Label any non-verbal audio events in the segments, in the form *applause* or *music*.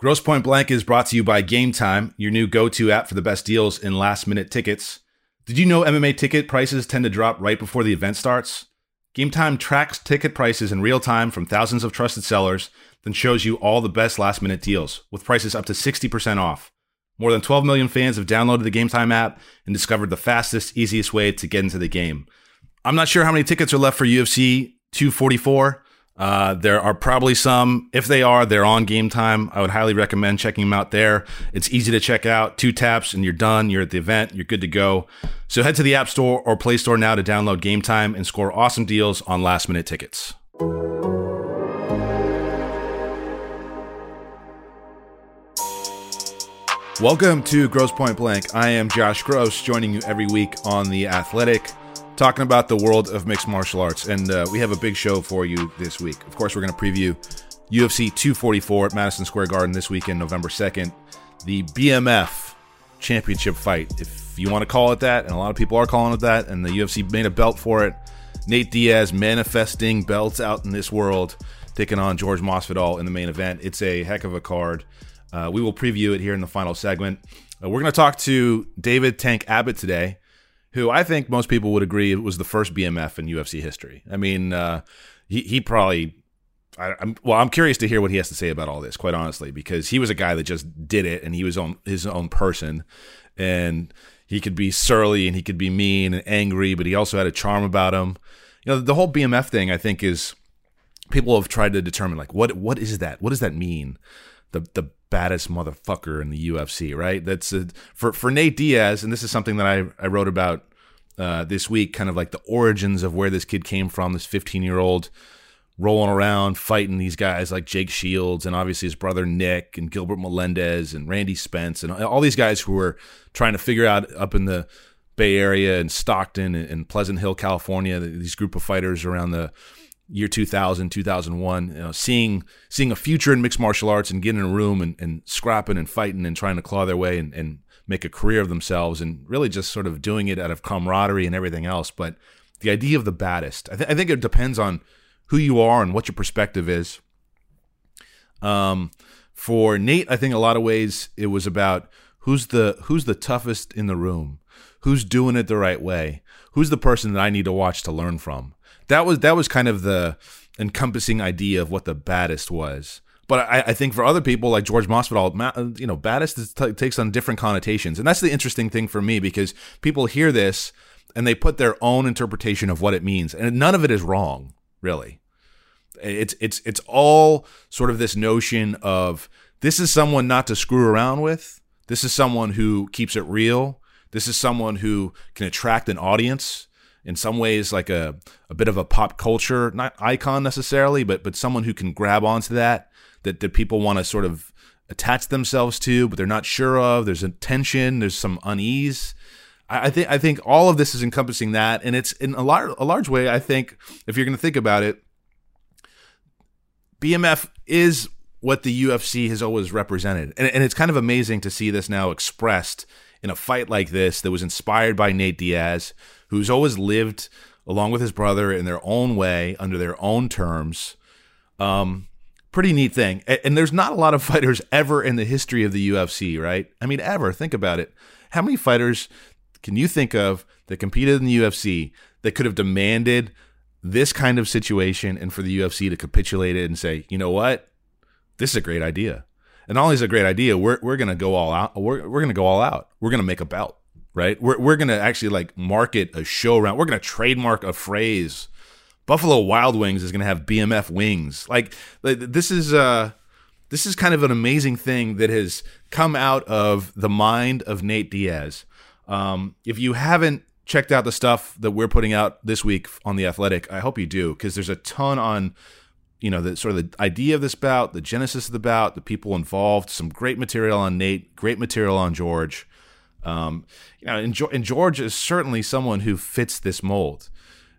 Grosse Point Blank is brought to you by Game Time, your new go to app for the best deals in last minute tickets. Did you know MMA ticket prices tend to drop right before the event starts? Game Time tracks ticket prices in real time from thousands of trusted sellers, then shows you all the best last minute deals, with prices up to 60% off. More than 12 million fans have downloaded the Game Time app and discovered the fastest, easiest way to get into the game. I'm not sure how many tickets are left for UFC 244. Uh, there are probably some. If they are, they're on game time. I would highly recommend checking them out there. It's easy to check out. Two taps and you're done. You're at the event. You're good to go. So head to the App Store or Play Store now to download Game Time and score awesome deals on last minute tickets. Welcome to Grosse Point Blank. I am Josh Gross, joining you every week on The Athletic talking about the world of mixed martial arts. And uh, we have a big show for you this week. Of course, we're going to preview UFC 244 at Madison Square Garden this weekend, November 2nd. The BMF championship fight, if you want to call it that. And a lot of people are calling it that. And the UFC made a belt for it. Nate Diaz manifesting belts out in this world, taking on George Masvidal in the main event. It's a heck of a card. Uh, we will preview it here in the final segment. Uh, we're going to talk to David Tank Abbott today who I think most people would agree was the first BMF in UFC history. I mean, uh, he he probably. I, am well. I'm curious to hear what he has to say about all this, quite honestly, because he was a guy that just did it, and he was on his own person, and he could be surly and he could be mean and angry, but he also had a charm about him. You know, the whole BMF thing, I think, is people have tried to determine like what what is that? What does that mean? The the baddest motherfucker in the UFC, right? That's a, for for Nate Diaz, and this is something that I I wrote about uh, this week, kind of like the origins of where this kid came from. This 15 year old rolling around fighting these guys like Jake Shields and obviously his brother Nick and Gilbert Melendez and Randy Spence and all these guys who were trying to figure out up in the Bay Area and Stockton and Pleasant Hill, California, these group of fighters around the year 2000 2001 you know, seeing seeing a future in mixed martial arts and getting in a room and, and scrapping and fighting and trying to claw their way and, and make a career of themselves and really just sort of doing it out of camaraderie and everything else. But the idea of the baddest I, th- I think it depends on who you are and what your perspective is. Um, for nate i think a lot of ways it was about who's the who's the toughest in the room who's doing it the right way who's the person that i need to watch to learn from that was that was kind of the encompassing idea of what the baddest was. But I, I think for other people like George Masvidal, you know, baddest t- takes on different connotations, and that's the interesting thing for me because people hear this and they put their own interpretation of what it means, and none of it is wrong, really. It's it's it's all sort of this notion of this is someone not to screw around with. This is someone who keeps it real. This is someone who can attract an audience. In some ways like a, a bit of a pop culture not icon necessarily but but someone who can grab onto that that, that people want to sort of attach themselves to but they're not sure of. There's a tension. There's some unease. I, I think I think all of this is encompassing that and it's in a large a large way I think if you're going to think about it BMF is what the UFC has always represented. And, and it's kind of amazing to see this now expressed in a fight like this that was inspired by Nate Diaz who's always lived along with his brother in their own way under their own terms. Um, pretty neat thing. And, and there's not a lot of *laughs* fighters ever in the history of the UFC, right? I mean, ever. Think about it. How many fighters can you think of that competed in the UFC that could have demanded this kind of situation and for the UFC to capitulate it and say, you know what? This is a great idea. And not a great idea, we're, we're to go all out. We're, we're to go all out. We're to make a belt right? We're, we're to actually like market a show around. We're to trademark a phrase. Buffalo Wild Wings is to have BMF wings. Like this is uh this is kind of an amazing thing that has come out of the mind of Nate Diaz. Um, if you haven't checked out the stuff that we're putting out this week on the Athletic, I hope you do because there's a ton on you know the sort of the idea of this bout, the genesis of the bout, the people involved, some great material on Nate, great material on George. Um, you know, and, and, George is certainly someone who fits this mold.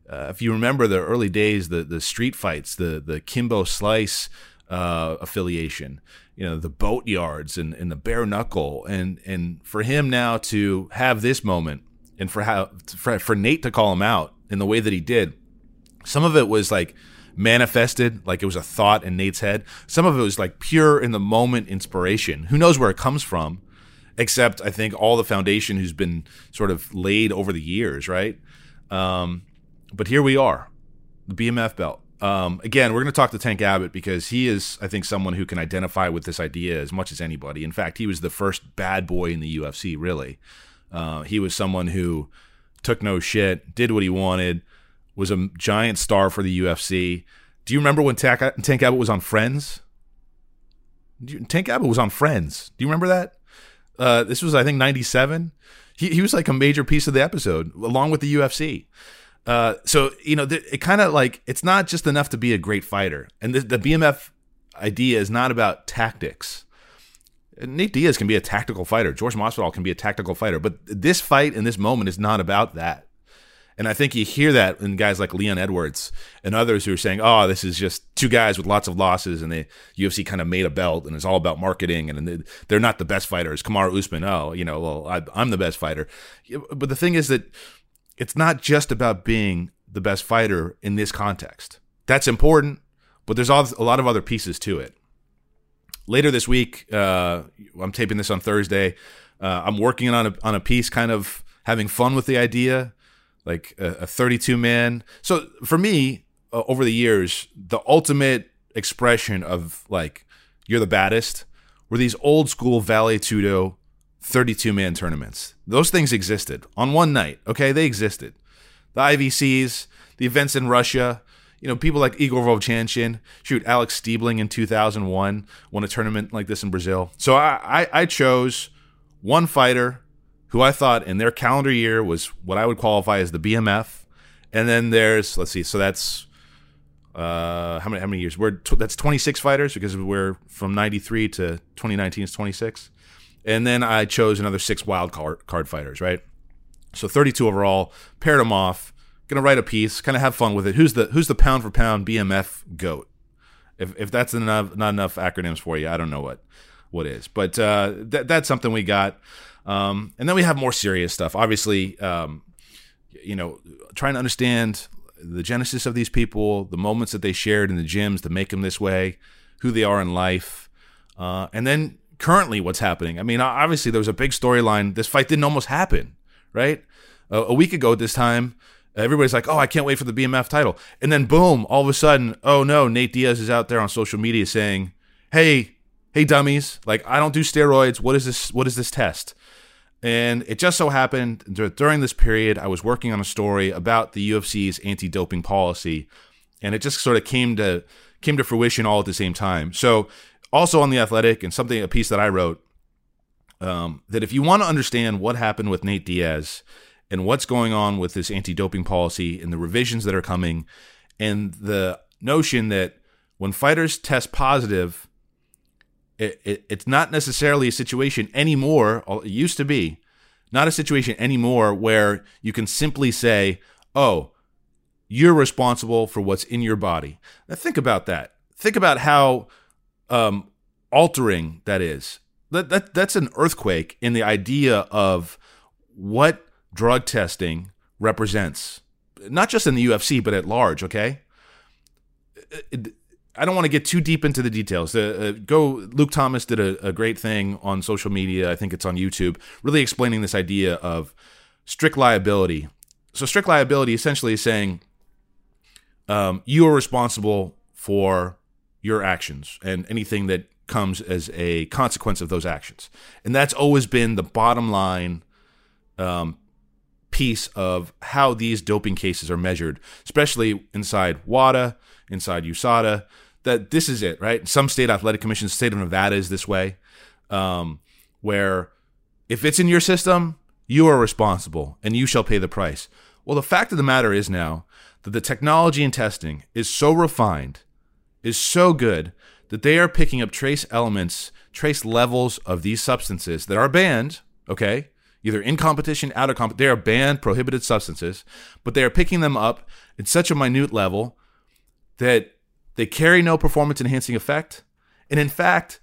Uh, if you remember the early days, the the street fights, the the Kimbo Slice uh, affiliation, you know, the boat yards and, and the bare knuckle, and and for him now to have this moment, and for how for, for Nate to call him out in the way that he did, some of it was like manifested, like it was a thought in Nate's head. Some of it was like pure in the moment inspiration. Who knows where it comes from? Except I think all the foundation who's been sort of laid over the years, right? Um, but here we are, the BMF belt. Um, again, we're going to talk to Tank Abbott because he is, I think, someone who can identify with this idea as much as anybody. In fact, he was the first bad boy in the UFC, really. Uh, he was someone who took no shit, did what he wanted, was a giant star for the UFC. Do you remember when Tank, Abbott was on Friends? Tank Abbott was on Friends. Do you remember that? Uh, this was, I think, 97. He, he was like a major piece of the episode, along with the UFC. Uh, so you know, it kind of like it's not just enough to be a great fighter, and the, the BMF idea is not about tactics. Nate Diaz can be a tactical fighter. George Masvidal can be a tactical fighter, but this fight in this moment is not about that. And I think you hear that in guys like Leon Edwards and others who are saying, "Oh, this is just two guys with lots of losses, and the UFC kind of made a belt, and it's all about marketing, and they're not the best fighters." Kamaru Usman, oh, you know, well, I, I'm the best fighter. But the thing is that it's not just about being the best fighter in this context. That's important, but there's a lot of other pieces to it. Later this week, uh, I'm taping this on Thursday. Uh, I'm working on a on a piece, kind of having fun with the idea, like a, a 32 man. So for me, uh, over the years, the ultimate expression of like you're the baddest were these old school Vale Tudo 32 man tournaments. Those things existed on one night. Okay, they existed. The IVCs, the events in Russia, you know, people like Igor Vovchanchin, shoot, Alex Stiebling in 2001 won a tournament like this in Brazil. So I, I, I chose one fighter who I thought in their calendar year was what I would qualify as the BMF. And then there's, let's see, so that's uh how many how many years we're t- that's 26 fighters because we're from 93 to 2019 is 26 and then I chose another six wild card, card fighters, right? So 32 overall, paired them off. Gonna write a piece, kind of have fun with it. Who's the who's the pound for pound BMF goat? If if that's enough not enough acronyms for you, I don't know what what is. But uh, that that's something we got. Um, and then we have more serious stuff. Obviously, um, you know, trying to understand the genesis of these people, the moments that they shared in the gyms to make them this way, who they are in life, uh, and then currently what's happening. I mean, obviously there was a big storyline. This fight didn't almost happen, right? Uh, a week ago at this time, everybody's like, "Oh, I can't wait for the BMF title," and then boom, all of a sudden, oh no, Nate Diaz is out there on social media saying, "Hey, hey, dummies! Like, I don't do steroids. What is this? What is this test?" And it just so happened during this period, I was working on a story about the UFC's anti-doping policy, and it just sort of came to came to fruition all at the same time. So also on the Athletic and something a piece that I wrote um, that if you want to understand what happened with Nate Diaz and what's going on with this anti-doping policy and the revisions that are coming, and the notion that when fighters test positive, it, it, it's not necessarily a situation anymore. It used to be not a situation anymore where you can simply say, "Oh, you're responsible for what's in your body." Now think about that. Think about how um, altering that is. That, that that's an earthquake in the idea of what drug testing represents, not just in the UFC but at large. Okay, it, I don't want to get too deep into the details. Uh, uh, go. Luke Thomas did a, a, great thing on social media. I think it's on YouTube, really explaining this idea of strict liability. So, strict liability essentially is saying um, you are responsible for your actions and anything that comes as a consequence of those actions. And that's always been the bottom line um, piece of how these doping cases are measured, especially inside WADA, inside USADA. That this is it, right? Some state athletic commissions, state of Nevada is this way, um, where if it's in your system, you are responsible and you shall pay the price. Well, the fact of the matter is now that the technology in testing is so refined is so good that they are picking up trace elements, trace levels of these substances that are banned, okay? Either in competition, out of competition, they are banned, prohibited substances, but they are picking them up at such a minute level that they carry no performance enhancing effect. And in fact,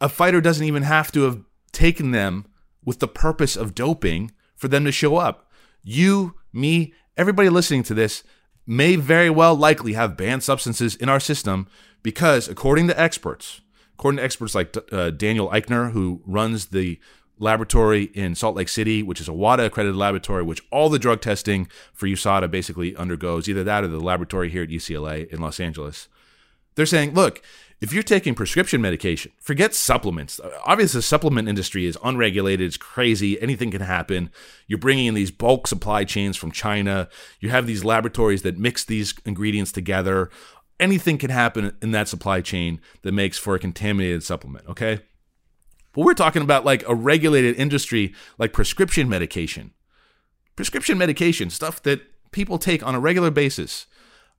a fighter doesn't even have to have taken them with the purpose of doping for them to show up. You, me, everybody listening to this may very well likely have banned substances in our system because, according to experts, according to experts like uh, Daniel Eichner, who runs the laboratory in Salt Lake City, which is a WADA accredited laboratory, which all the drug testing for USADA basically undergoes, either that or the laboratory here at UCLA in Los Angeles. They're saying, look, if you're taking prescription medication, forget supplements. Obviously, the supplement industry is unregulated. It's crazy. Anything can happen. You're bringing in these bulk supply chains from China. You have these laboratories that mix these ingredients together. Anything can happen in that supply chain that makes for a contaminated supplement. Okay. But we're talking about like a regulated industry like prescription medication. Prescription medication, stuff that people take on a regular basis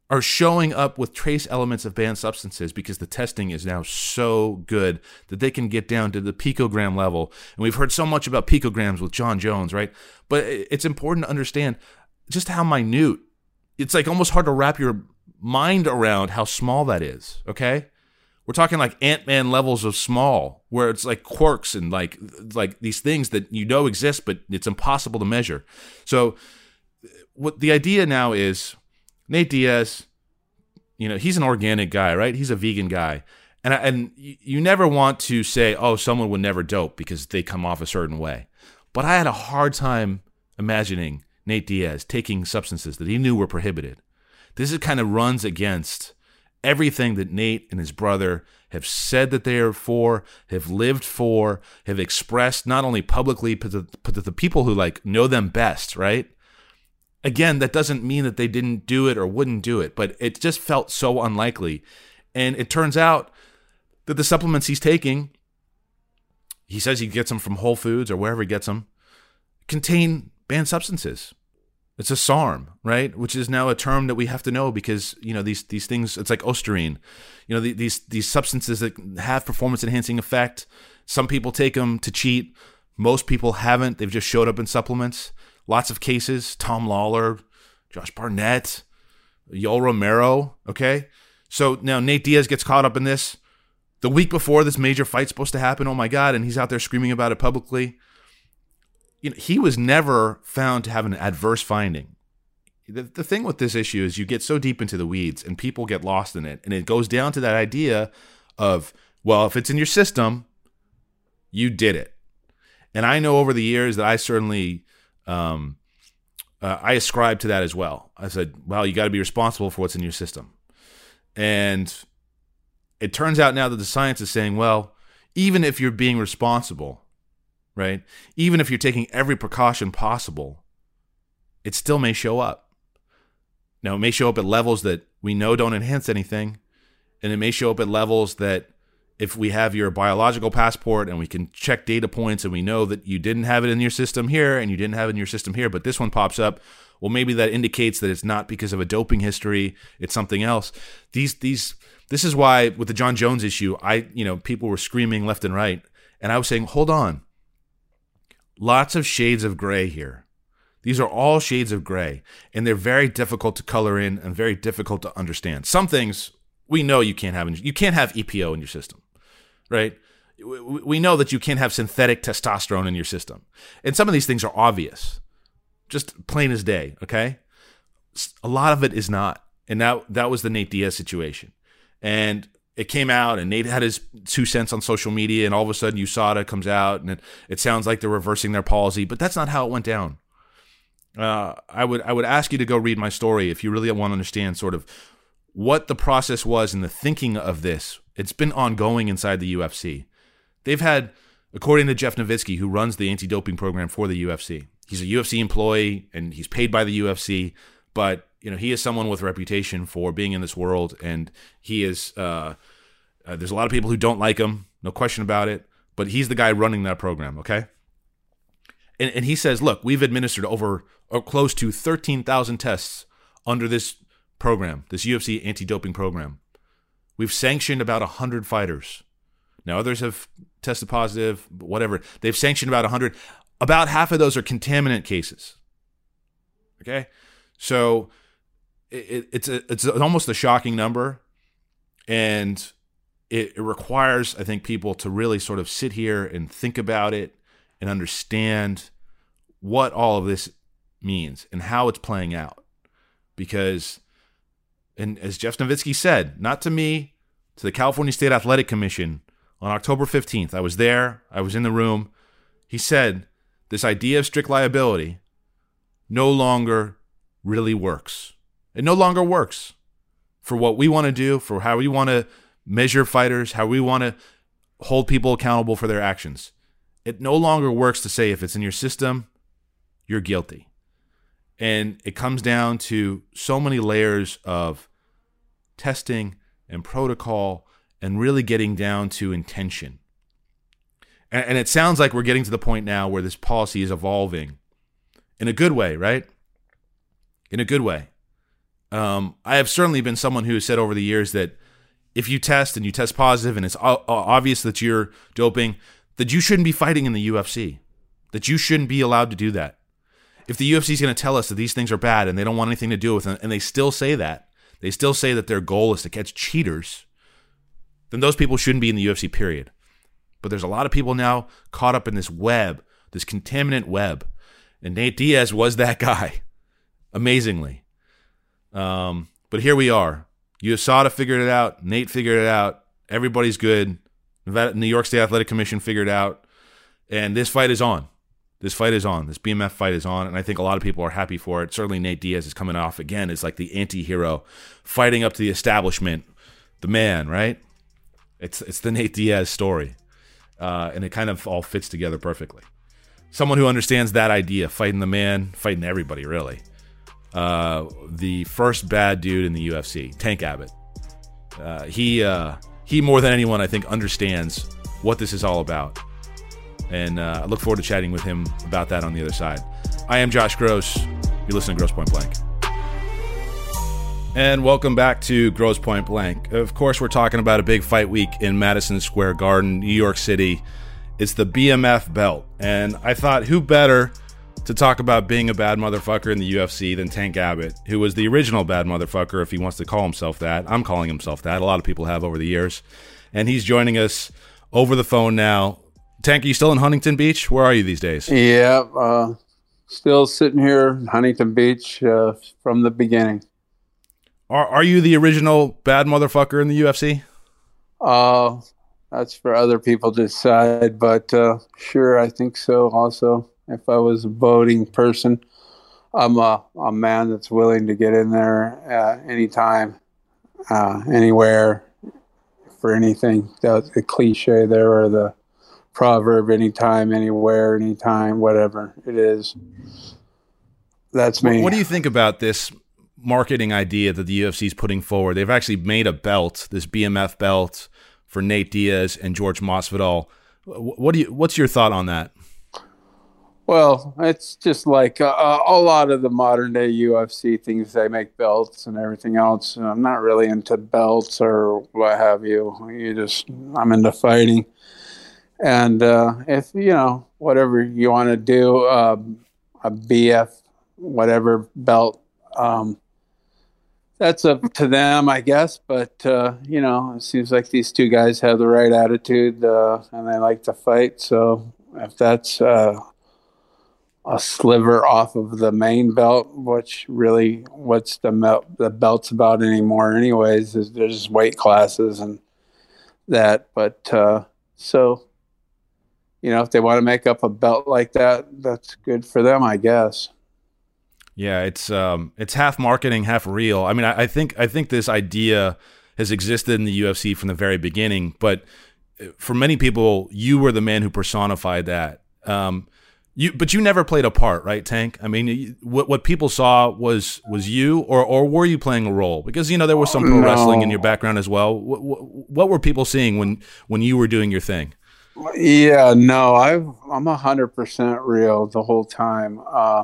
are showing up with trace elements of banned substances because the testing is now so good that they can get down to the picogram level. And we've heard so much about picograms with Jon Jones, right? But it's important to understand just how minute. It's like almost hard to wrap your mind around how small that is, okay? We're talking like Ant-Man levels of small, where it's like quirks and like like these things that you know exist but it's impossible to measure. So what the idea now is Nate Diaz, you know, he's an organic guy, right? He's a vegan guy. And and you never want to say, "Oh, someone would never dope because they come off a certain way." But I had a hard time imagining Nate Diaz taking substances that he knew were prohibited. This is kind of runs against everything that Nate and his brother have said that they are for, have lived for, have expressed not only publicly but to, but to the people who like know them best, right? again, that doesn't mean that they didn't do it or wouldn't do it, but it just felt so unlikely. And it turns out that the supplements he's taking, he says he gets them from Whole Foods or wherever he gets them, contain banned substances. It's a SARM, right? Which is now a term that we have to know because you know these these things. It's like Ostarine, you know these these substances that have performance enhancing effect. Some people take them to cheat. Most people haven't. They've just showed up in supplements. Lots of cases. Tom Lawlor, Josh Barnett, Yoel Romero. Okay. So now Nate Diaz gets caught up in this. The week before this major fight's supposed to happen, oh my God, and he's out there screaming about it publicly. You know, he was never found to have an adverse finding. The, the thing with this issue is you get so deep into the weeds and people get lost in it. And it goes down to that idea of, well, if it's in your system, you did it. And I know over the years that I certainly um, uh, I ascribe to that as well. I said, well, you got to be responsible for what's in your system. And it turns out now that the science is saying, well, even if you're being responsible, right? Even if you're taking every precaution possible, it still may show up. Now, it may show up at levels that we know don't enhance anything, and it may show up at levels that if we have your biological passport and we can check data points and we know that you didn't have it in your system here and you didn't have it in your system here, but this one pops up, well, maybe that indicates that it's not because of a doping history, it's something else. These these this is why with the Jon Jones issue, I you know people were screaming left and right, and I was saying, hold on, lots of shades of gray here. These are all shades of gray, and they're very difficult to color in and very difficult to understand. Some things we know you can't have. You can't have EPO in your system right? We know that you can't have synthetic testosterone in your system. And some of these things are obvious, just plain as day, okay? A lot of it is not. And that, that was the Nate Diaz situation. And it came out, and Nate had his two cents on social media, and all of a sudden USADA comes out, and it, it sounds like they're reversing their policy, but that's not how it went down. Uh, I would I would ask you to go read my story if you really want to understand sort of what the process was and the thinking of this it's been ongoing inside the UFC. They've had, according to Jeff Novitzky, who runs the anti doping program for the UFC, he's a UFC employee and he's paid by the UFC, but you know he is someone with reputation for being in this world, and he is. Uh, uh, there's a lot of people who don't like him, no question about it, but he's the guy running that program. Okay, and and he says, look, we've administered over or close to thirteen thousand tests under this program, this UFC anti-doping program. We've sanctioned about 100 fighters. Now, others have tested positive, whatever. They've sanctioned about 100. About half of those are contaminant cases. Okay? So it, it's, a, it's almost a shocking number. And it, it requires, I think, people to really sort of sit here and think about it and understand what all of this means and how it's playing out. Because and as Jeff Novitzky said, not to me, to the California State Athletic Commission on October 15th. I was there, I was in the room. He said this idea of strict liability no longer really works. It no longer works for what we want to do, for how we want to measure fighters, how we want to hold people accountable for their actions. It no longer works to say if it's in your system, you're guilty. And it comes down to so many layers of testing and protocol and really getting down to intention. And, it sounds like we're getting to the point now where this policy is evolving in a good way, right? In a good way. Um, I have certainly been someone who has said over the years that if you test and you test positive and it's obvious that you're doping, that you shouldn't be fighting in the UFC, that you shouldn't be allowed to do that. If the UFC is going to tell us that these things are bad and they don't want anything to do with it, and they still say that, they still say that their goal is to catch cheaters, then those people shouldn't be in the UFC, period. But there's a lot of people now caught up in this web, this contaminant web. And Nate Diaz was that *laughs* guy, amazingly. Um, but here we are. USADA figured it out. Nate figured it out. Everybody's good. New York State Athletic Commission figured it out. And this fight is on. This fight is on. This BMF fight is on, and I think a lot of people are happy for it. Certainly, Nate Diaz is coming off again as like the anti-hero, fighting up to the establishment, the man, right? It's it's the Nate Diaz story, uh, and it kind of all fits together perfectly. Someone who understands that idea, fighting the man, fighting everybody, really. Uh, the first bad dude in the UFC, Tank Abbott. Uh, he uh, he more than anyone, I think, understands what this is all about and uh, I look forward to chatting with him about that on the other side. I am Josh Gross. You're listening to Gross Point Blank. And welcome back to Gross Point Blank. Of course, we're talking about a big fight week in Madison Square Garden, New York City. It's the BMF belt. And I thought, who better to talk about being a bad motherfucker in the UFC than Tank Abbott, who was the original bad motherfucker, if he wants to call himself that. I'm calling himself that. A lot of people have over the years. And he's joining us over the phone now. Tank, are you still in Huntington Beach? Where are you these days? Yeah, uh, still sitting here in Huntington Beach uh, from the beginning. Are Are you the original bad motherfucker in the UFC? Uh, that's for other people to decide, but uh, sure, I think so. Also, if I was a voting person, I'm a, a man that's willing to get in there uh, anytime, uh, anywhere, for anything. That's a cliche there, or the proverb anytime, anywhere, anytime, whatever it is. That's me. What do you think about this marketing idea that the UFC is putting forward? They've actually made a belt, this BMF belt for Nate Diaz and George Masvidal. What do you? What's your thought on that? Well, it's just like uh, a lot of the modern day UFC things. They make belts and everything else. I'm not really into belts or what have you. You just I'm into fighting. And uh, if you know whatever you want to do, uh, a BF, whatever belt, um, that's up to them, I guess. But uh, you know, it seems like these two guys have the right attitude uh, and they like to fight. So if that's uh, a sliver off of the main belt, which really what's the mel- the belt's about anymore, anyways, is there's weight classes and that. But uh, so you know, if they want to make up a belt like that, that's good for them, I guess. Yeah, it's um, it's half marketing, half real. I mean, I, I think I think this idea has existed in the UFC from the very beginning, but uh, for many people, you were the man who personified that. Um, you, but you never played a part, right, Tank? I mean, what what people saw was was you, or or were you playing a role? Because you know there was some pro no. wrestling in your background as well. What, what, what were people seeing when when you were doing your thing? Yeah, no, I've I'm a hundred percent real the whole time. Uh,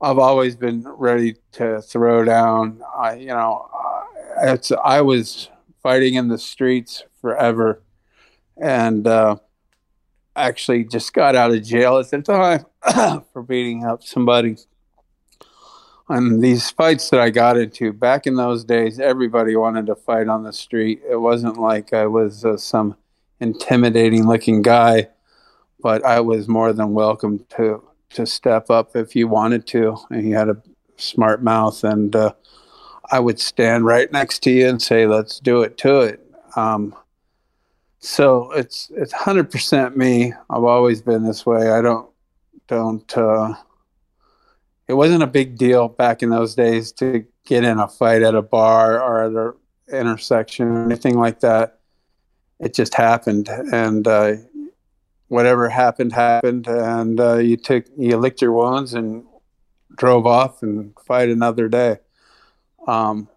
I've always been ready to throw down. I, you know, it's I was fighting in the streets forever, and uh, actually just got out of jail at the time *coughs* for beating up somebody. And these fights that I got into back in those days, everybody wanted to fight on the street. It wasn't like I was uh, some intimidating looking guy, but I was more than welcome to to step up if you wanted to, and he had a smart mouth, and uh, I would stand right next to you and say, "Let's do it to it." Um, so it's it's hundred percent me. I've always been this way. I don't don't. Uh, it wasn't a big deal back in those days to get in a fight at a bar or at an intersection or anything like that. It just happened, and uh, whatever happened happened, and uh, you took you licked your wounds and drove off and fight another day. Um,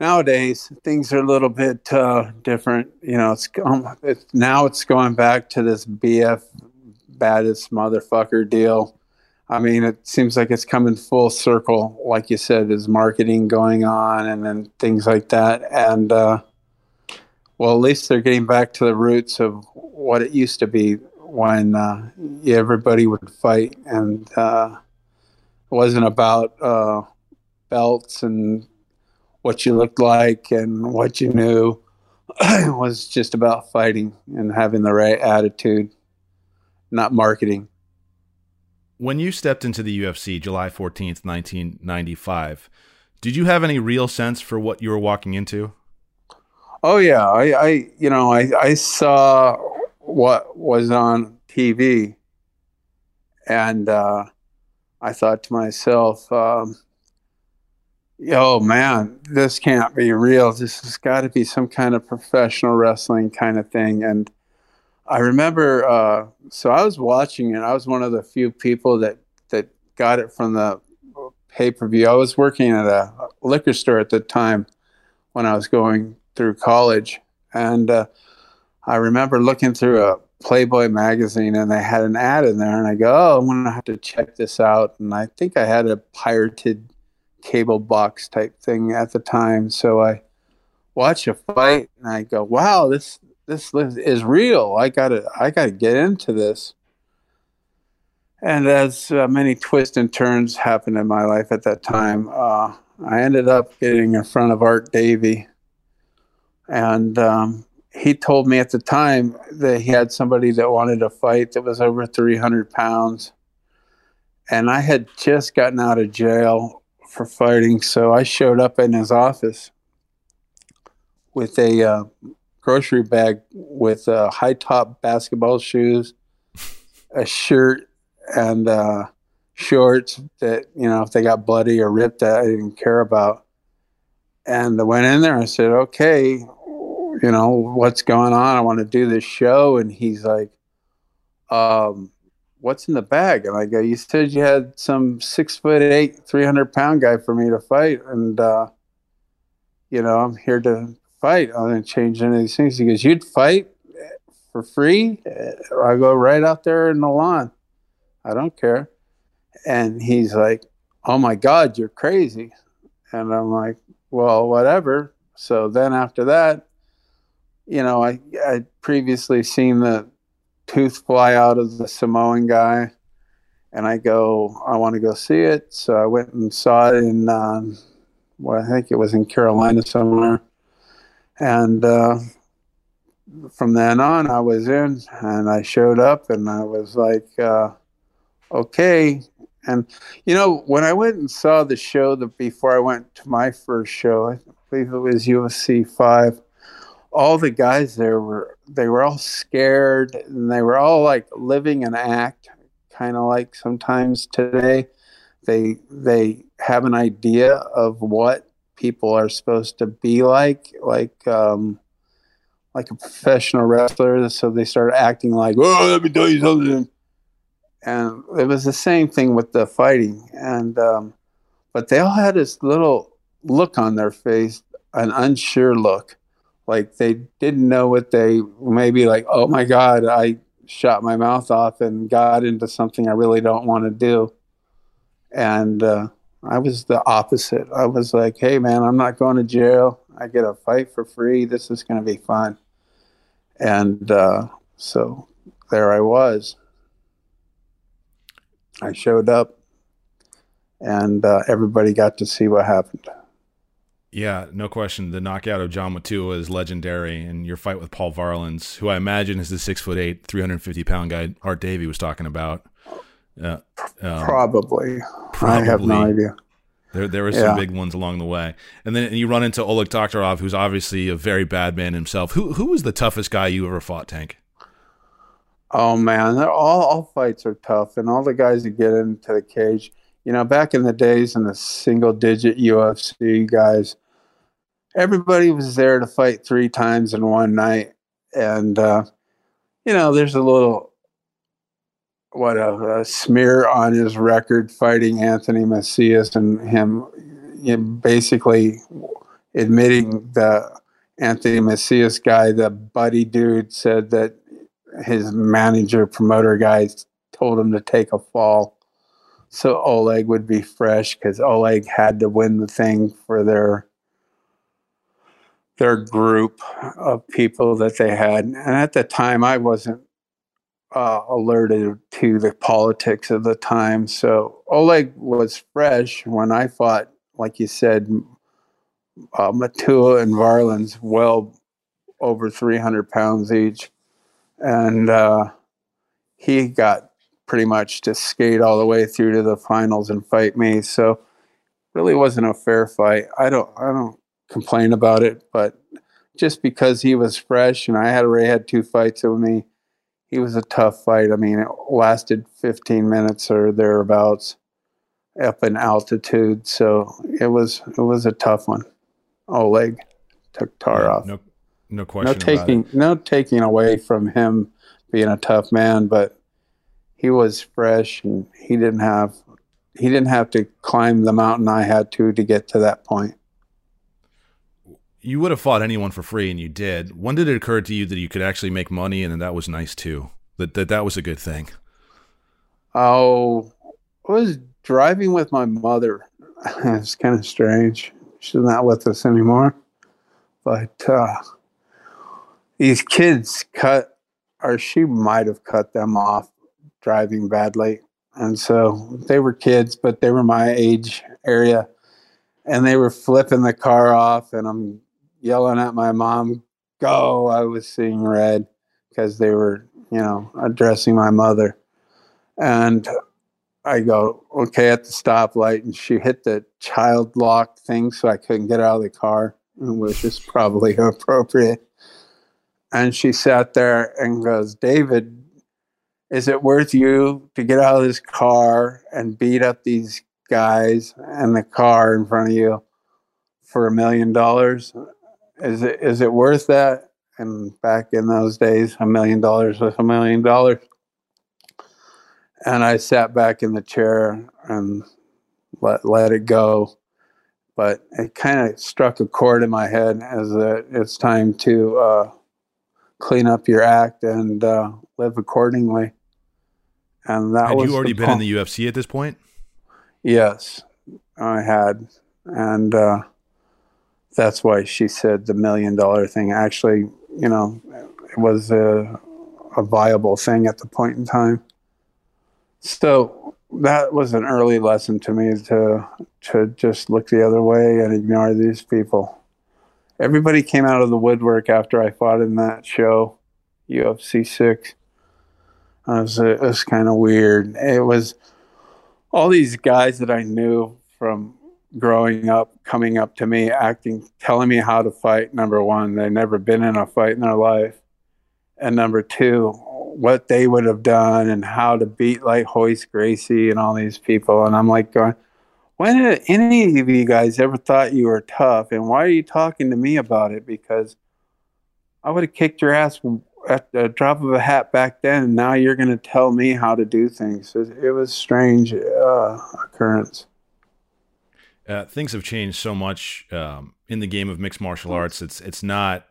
nowadays things are a little bit uh, different. You know, it's, um, it's now it's going back to this BF baddest motherfucker deal. I mean, it seems like it's coming full circle. Like you said, there's marketing going on and then things like that. And, uh, well, at least they're getting back to the roots of what it used to be when uh, everybody would fight and uh, it wasn't about uh, belts and what you looked like and what you knew. it *clears throat* was just about fighting and having the right attitude, not marketing. When you stepped into the UFC July 14th, 1995, did you have any real sense for what you were walking into? Oh yeah, I, I you know, I, I saw what was on TV and uh, I thought to myself, um, oh man, this can't be real. This has got to be some kind of professional wrestling kind of thing. And I remember, uh, so I was watching it. I was one of the few people that that got it from the pay per view. I was working at a liquor store at the time when I was going through college, and uh, I remember looking through a Playboy magazine and they had an ad in there, and I go, "Oh, I'm gonna have to check this out." And I think I had a pirated cable box type thing at the time, so I watch a fight and I go, "Wow, this this is real. I gotta I gotta get into this." And as uh, many twists and turns happened in my life at that time, uh, I ended up getting in front of Art Davie, and um, he told me at the time that he had somebody that wanted to fight that was over 300 pounds. And I had just gotten out of jail for fighting. So I showed up in his office with a uh, grocery bag with uh, high top basketball shoes, a shirt, and uh, shorts that, you know, if they got bloody or ripped, I didn't care about. And I went in there and said, okay, you know, what's going on? I want to do this show. And he's like, um, what's in the bag? And I go, you said you had some six foot eight, 300 pound guy for me to fight. And, uh, you know, I'm here to fight. I'm going change any of these things. He goes, you'd fight for free? I go right out there in the lawn. I don't care. And he's like, oh my God, you're crazy. And I'm like, well, whatever. So then after that, you know, I I'd previously seen the tooth fly out of the Samoan guy, and I go, I want to go see it. So I went and saw it in, um, well, I think it was in Carolina somewhere, and uh, from then on, I was in, and I showed up, and I was like, uh, okay. And you know, when I went and saw the show, the before I went to my first show, I believe it was UFC five all the guys there were they were all scared and they were all like living an act kind of like sometimes today. They they have an idea of what people are supposed to be like like um like a professional wrestler. So they start acting like oh let me tell you something. And it was the same thing with the fighting. And um but they all had this little look on their face an unsure look like they didn't know what they maybe like oh my god i shot my mouth off and got into something i really don't want to do. And uh, i was the opposite. I was like hey man i'm not going to jail. I get a fight for free. This is going to be fun. And uh, so there i was. I showed up and uh, everybody got to see what happened yeah, no question. The knockout of John Matua is legendary, and your fight with Paul Varelans, who I imagine is the six foot eight, three hundred fifty pound guy Art Davie was talking about. Uh, um, probably. probably. I have no idea. There, there were some yeah. big ones along the way, and then you run into Oleg Taktarov, who's obviously a very bad man himself. Who who was the toughest guy you ever fought, Tank? Oh man, all all fights are tough, and all the guys that get into the cage. You know, back in the days in the single digit UFC guys, everybody was there to fight three times in one night, and uh, you know, there's a little what a, a, smear on his record fighting Anthony Macias and him you know, basically admitting the Anthony Macias guy, the buddy dude, said that his manager promoter guys told him to take a fall so Oleg would be fresh because Oleg had to win the thing for their their group of people that they had. And at the time, I wasn't uh, alerted to the politics of the time. So Oleg was fresh when I fought, like you said, uh, Matua and Varelans, well over 300 pounds each. And uh, he got pretty much to skate all the way through to the finals and fight me. So really wasn't a fair fight. I don't I don't complain about it, but just because he was fresh and I had already had two fights with me he was a tough fight. I mean, it lasted 15 minutes or thereabouts up in altitude. So it was it was a tough one. Oh, Oleg took tar yeah, off. No, no question. No taking no taking away from him being a tough man, but he was fresh and he didn't have he didn't have to climb the mountain I had to to get to that point you would have fought anyone for free, and you did. When did it occur to you that you could actually make money, and that was nice too? That that that was a good thing. Oh, I was driving with my mother. *laughs* it's kind of strange. She's not with us anymore, but uh, these kids cut, or she might have cut them off driving badly, and so they were kids, but they were my age area and they were flipping the car off and i'm yelling at my mom, go. I was seeing red because they were, you know, addressing my mother. And I go, okay, at the stoplight. And she hit the child lock thing so I couldn't get out of the car, which is probably *laughs* appropriate. And she sat there and goes, David, is it worth you to get out of this car and beat up these guys and the car in front of you for a million dollars? is it is it worth that? And back in those days, a million dollars was a million dollars. And I sat back in the chair and let let it go. But it kind of struck a chord in my head as a, it's time to uh, clean up your act and uh, live accordingly. And that had you already been in the UFC at this point? Yes, I had, and uh, that's why she said the million dollar thing. Actually, you know, it was a, a viable thing at the point in time. So that was an early lesson to me to to just look the other way and ignore these people. Everybody came out of the woodwork after I fought in that show, UFC six. Was, it was kind of weird. It was all these guys that I knew from growing up coming up to me acting telling me how to fight number one. They've never been in a fight in their life. And number two what they would have done and how to beat like Royce Gracie and all these people. And i'm like going when did any of you guys ever thought you were tough? And why are you talking to me about it? Because i would have kicked your ass at the drop of a hat back then now you're going to tell me how to do things it, it was strange uh, occurrence uh, things have changed so much um, in the game of mixed martial arts. It's it's not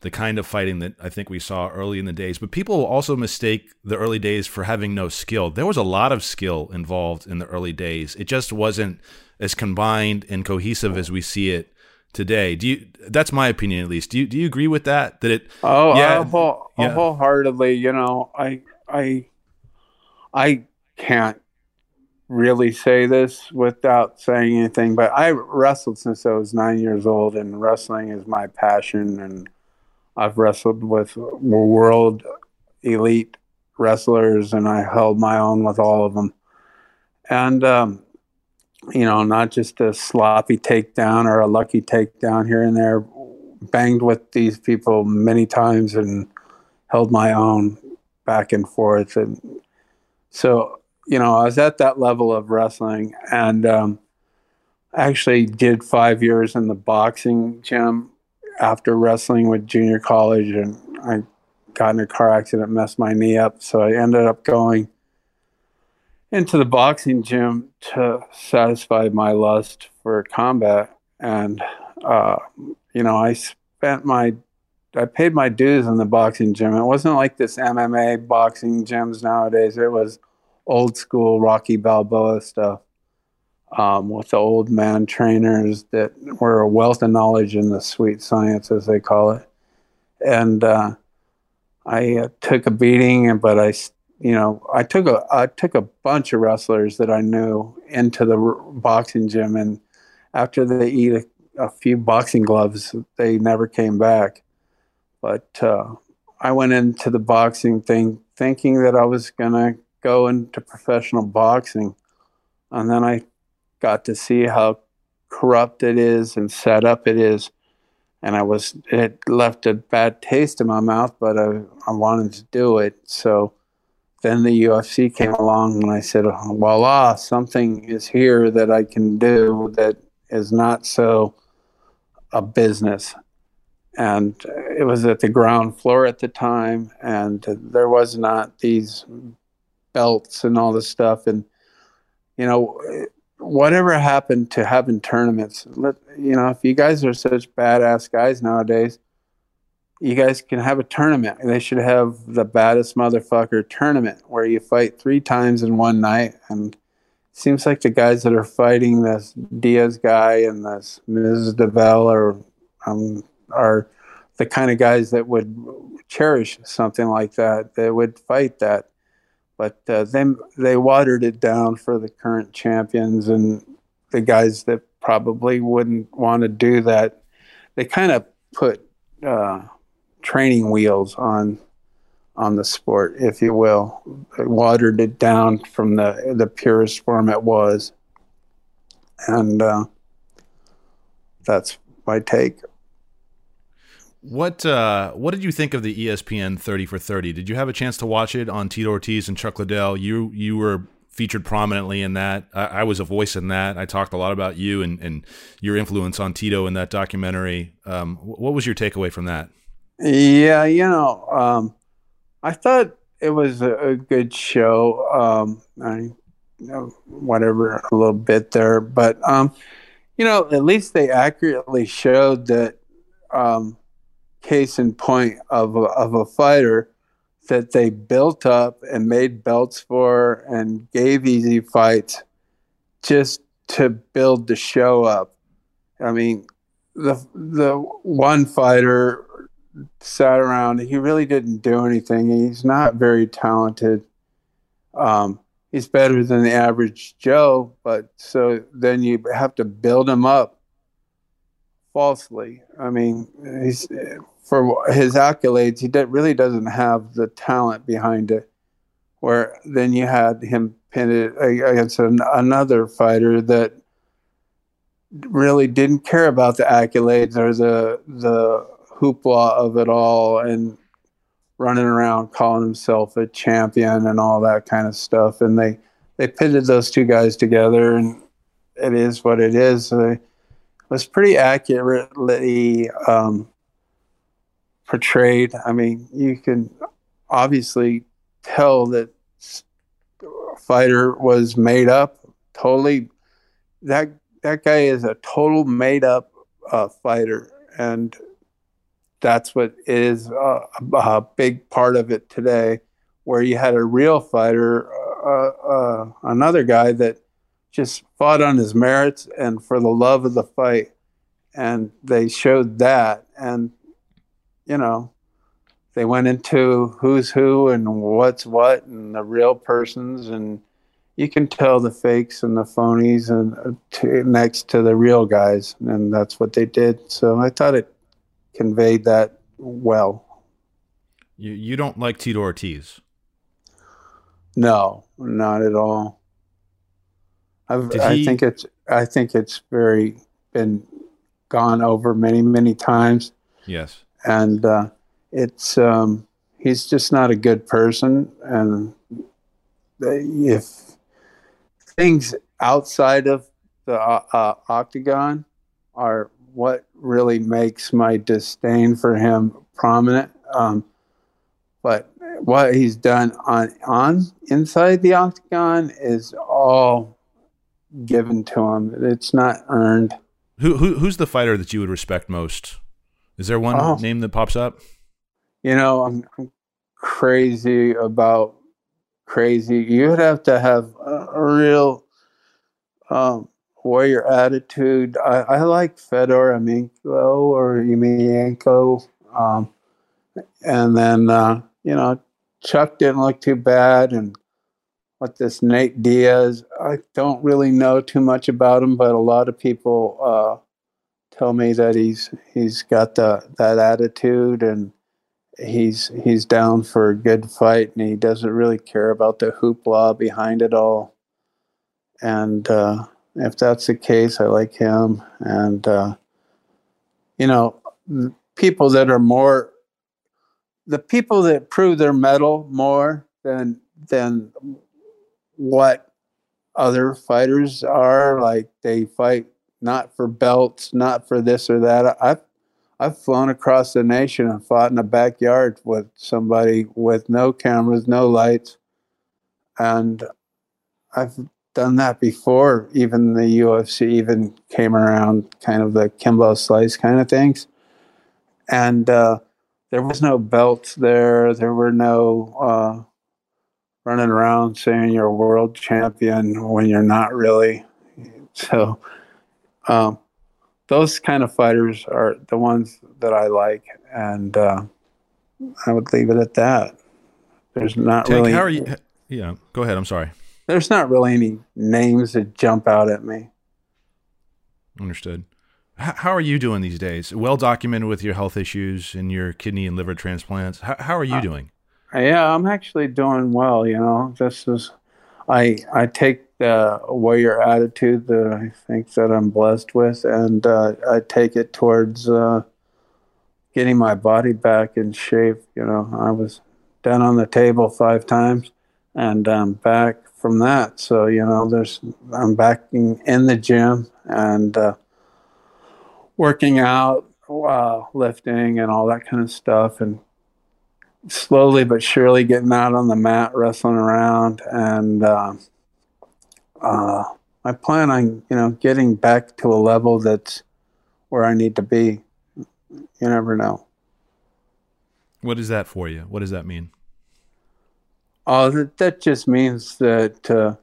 the kind of fighting that I think we saw early in the days. But people also mistake the early days for having no skill. There was a lot of skill involved in the early days. It just wasn't as combined and cohesive as we see it today. Do you? That's my opinion, at least. Do you? Do you agree with that? That it? Oh, yeah, whole, yeah. wholeheartedly. You know, I, I, I can't really say this without saying anything, but I wrestled since I was nine years old, and wrestling is my passion. And I've wrestled with world elite wrestlers, and I held my own with all of them. And um, you know, not just a sloppy takedown or a lucky takedown here and there. Banged with these people many times and held my own back and forth. And so, you know, I was at that level of wrestling and um, actually did five years in the boxing gym after wrestling with junior college. And I got in a car accident, messed my knee up. So I ended up going into the boxing gym to satisfy my lust for combat. And, uh, you know, I spent my, I paid my dues in the boxing gym. It wasn't like this MMA boxing gyms nowadays. It was old school Rocky Balboa stuff um, with the old man trainers that were a wealth of knowledge in the sweet science, as they call it. And uh, I uh, took a beating, but I you know, I took a I took a bunch of wrestlers that I knew into the boxing gym, and after they eat a, a few boxing gloves, they never came back. But uh, I went into the boxing thing thinking that I was gonna go into professional boxing, and then I got to see how corrupt it is and set up it is, and I was it left a bad taste in my mouth, but I I wanted to do it. So then the UFC came along and I said, voila, something is here that I can do that is not so a business. And it was at the ground floor at the time, and there was not these belts and all this stuff. And, you know, whatever happened to having tournaments, let, you know, if you guys are such badass guys nowadays, you guys can have a tournament. They should have the baddest motherfucker tournament where you fight three times in one night. And it seems like the guys that are fighting this Diaz guy and this Masvidal are, um, are the kind of guys that would cherish something like that. They would fight that. But uh, then they watered it down for the current champions and the guys that probably wouldn't want to do that. They kind of put uh, training wheels on on the sport, if you will. It watered it down from the the purest form it was, and uh, that's my take. What uh, what did you think of the ESPN thirty for thirty? Did you have a chance to watch it on Tito Ortiz and Chuck Liddell? You you were featured prominently in that. I, I, was a voice in that. I talked a lot about you and, and your influence on Tito in that documentary. Um, what was your takeaway from that? Yeah, you know, um, I thought it was a, a good show. Um, I, you know, whatever, a little bit there, but um, you know, at least they accurately showed that um, case in point of a, of a fighter that they built up and made belts for and gave easy fights just to build the show up. I mean, the the one fighter sat around. He really didn't do anything. He's not very talented. Um, he's better than the average Joe, but so then you have to build him up falsely. I mean, he's for his accolades, he really doesn't have the talent behind it. Where then you had him pinned against an, another fighter that really didn't care about the accolades or the the hoopla of it all and running around calling himself a champion and all that kind of stuff. And they they pitted those two guys together, and it is what it is. it was pretty accurately um, portrayed. I mean, you can obviously tell that fighter was made up totally. That that guy is a total made up uh, fighter, and that's what is a, a, big part of it today, where you had a real fighter, uh, uh, another guy that just fought on his merits and for the love of the fight. And they showed that. And, you know, they went into who's who and what's what and the real persons. And you can tell the fakes and the phonies and uh, to, next to the real guys. And that's what they did. So I thought it conveyed that well. You you don't like Tito Ortiz? No, not at all. I he... think it's I think it's very been gone over many many times. Yes, and uh, it's um, he's just not a good person, and if things outside of the uh, uh, octagon are what really makes my disdain for him prominent. Um, but what he's done on on inside the octagon is all given to him. It's not earned. Who, who who's the fighter that you would respect most? Is there one oh, name that pops up? You know, I'm, I'm crazy about crazy. You'd have to have a, a real um, warrior attitude. I, I like Fedor Emelianenko or Emelianenko. Um, and then, uh, you know, Chuck didn't look too bad. And what this Nate Diaz, I don't really know too much about him, but a lot of people uh, tell me that he's he's got the, that attitude and he's he's down for a good fight and he doesn't really care about the hoopla behind it all. And uh, if that's the case, I like him. And uh, you know, people that are more the people that prove their metal more than than what other fighters are like they fight not for belts not for this or that i've i've flown across the nation and fought in a backyard with somebody with no cameras no lights and i've done that before even the ufc even came around kind of the kimbo slice kind of things and uh, there was no belts there. There were no uh, running around saying you're a world champion when you're not really. So, um, those kind of fighters are the ones that I like, and uh, I would leave it at that. There's not Tank, really. How are you? Yeah, go ahead. I'm sorry. There's not really any names that jump out at me. Understood how are you doing these days? Well documented with your health issues and your kidney and liver transplants. How, how are you uh, doing? Yeah, I'm actually doing well. You know, this is, I I take the warrior attitude that I think that I'm blessed with, and uh, I take it towards uh, getting my body back in shape. You know, I was down on the table five times, and I'm back from that. So you know, there's I'm back in, in the gym and uh, working out, uh, lifting, and all that kind of stuff, and slowly but surely getting out on the mat, wrestling around, and uh, uh, I plan on you know getting back to a level that's where I need to be. You never know. What is that for you? What does that mean? Oh, that, that just means that uh,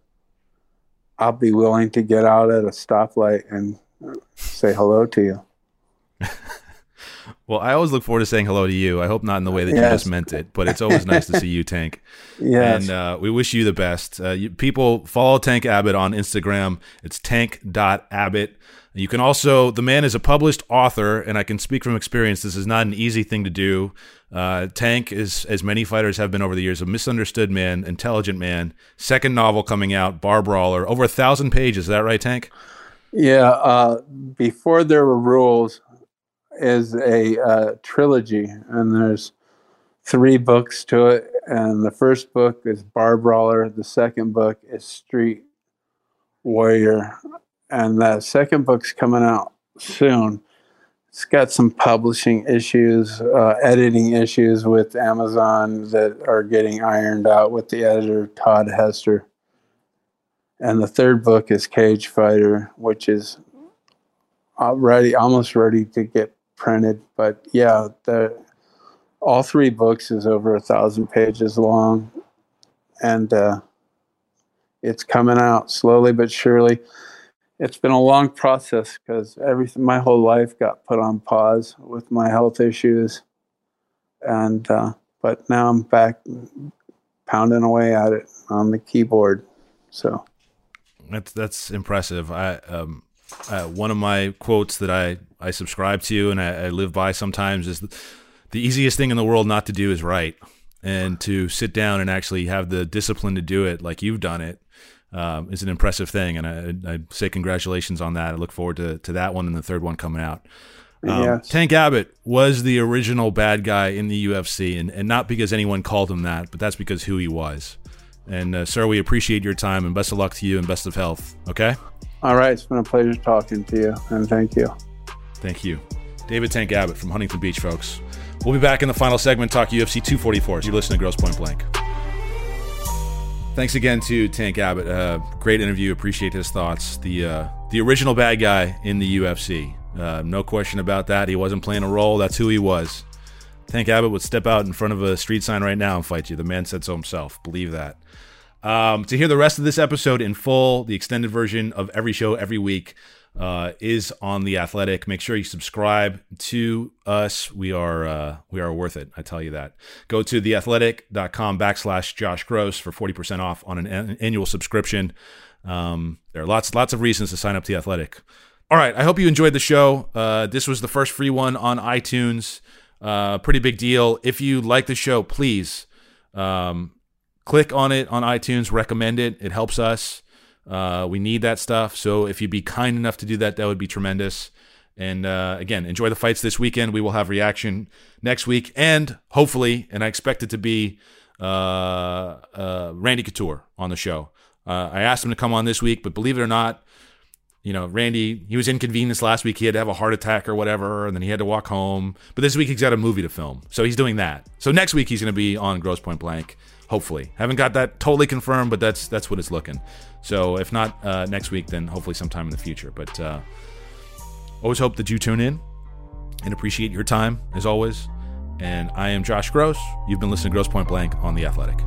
I'll be willing to get out at a stoplight and say hello to you. *laughs* well, I always look forward to saying hello to you. I hope not in the way that yes. you just meant it, but it's always nice to see you, Tank. *laughs* Yes. And uh, we wish you the best. Uh, you, people follow Tank Abbott on Instagram. It's tank.abbott. You can also, the man is a published author, and I can speak from experience. This is not an easy thing to do. Uh, Tank is, as many fighters have been over the years, a misunderstood man, intelligent man. Second novel coming out, Bar Brawler, over a thousand pages. Is that right, Tank? Yeah. Uh, before there were rules, is a uh, trilogy, and there's three books to it. And the first book is Bar Brawler. The second book is Street Warrior, and the second book's coming out soon. It's got some publishing issues, uh, editing issues with Amazon that are getting ironed out with the editor Todd Hester. And the third book is Cage Fighter, which is ready, almost ready to get printed. But yeah, the all three books is over a thousand pages long, and uh, it's coming out slowly but surely. It's been a long process because everything, my whole life got put on pause with my health issues, and uh, but now I'm back pounding away at it on the keyboard. So that's that's impressive. I um, uh, one of my quotes that I, I subscribe to and I, I live by sometimes is the, the easiest thing in the world not to do is write and to sit down and actually have the discipline to do it like you've done it um, is an impressive thing, and I, I, say congratulations on that. I look forward to to that one and the third one coming out. Um, yes. Tank Abbott was the original bad guy in the UFC, and, and not because anyone called him that, but that's because who he was. And uh, sir, we appreciate your time, and best of luck to you, and best of health. Okay. All right, it's been a pleasure talking to you, and thank you. Thank you, David Tank Abbott from Huntington Beach, folks. We'll be back in the final segment, talk UFC 244. As you listen to Grosse Point Blank. Thanks again to Tank Abbott. Uh, great interview. Appreciate his thoughts. The uh, the original bad guy in the UFC. Uh, no question about that. He wasn't playing a role. That's who he was. Tank Abbott would step out in front of a street sign right now and fight you. The man said so himself. Believe that. Um, to hear the rest of this episode in full, the extended version of every show every week uh, is on the Athletic. Make sure you subscribe to us. We are uh, we are worth it. I tell you that. Go to theathletic.com backslash Josh Gross for forty percent off on an, an annual subscription. Um, there are lots lots of reasons to sign up to the Athletic. All right, I hope you enjoyed the show. Uh, this was the first free one on iTunes. Uh, pretty big deal. If you like the show, please um, click on it on iTunes, recommend it. It helps us. Uh, we need that stuff. So if you'd be kind enough to do that, that would be tremendous. And uh, again, enjoy the fights this weekend. We will have reaction next week, and hopefully, and I expect it to be uh, uh Randy Couture on the show. Uh, I asked him to come on this week, but believe it or not, you know, Randy, he was inconvenienced last week. He had to have a heart attack or whatever, and then he had to walk home. But this week he's got a movie to film. So he's doing that. So next week he's going to be on Grosse Point Blank, hopefully. Haven't got that totally confirmed, but that's that's what it's looking. So if not uh, next week, then hopefully sometime in the future. But uh, always hope that you tune in and appreciate your time as always. And I am Josh Gross. You've been listening to Grosse Point Blank on The Athletic.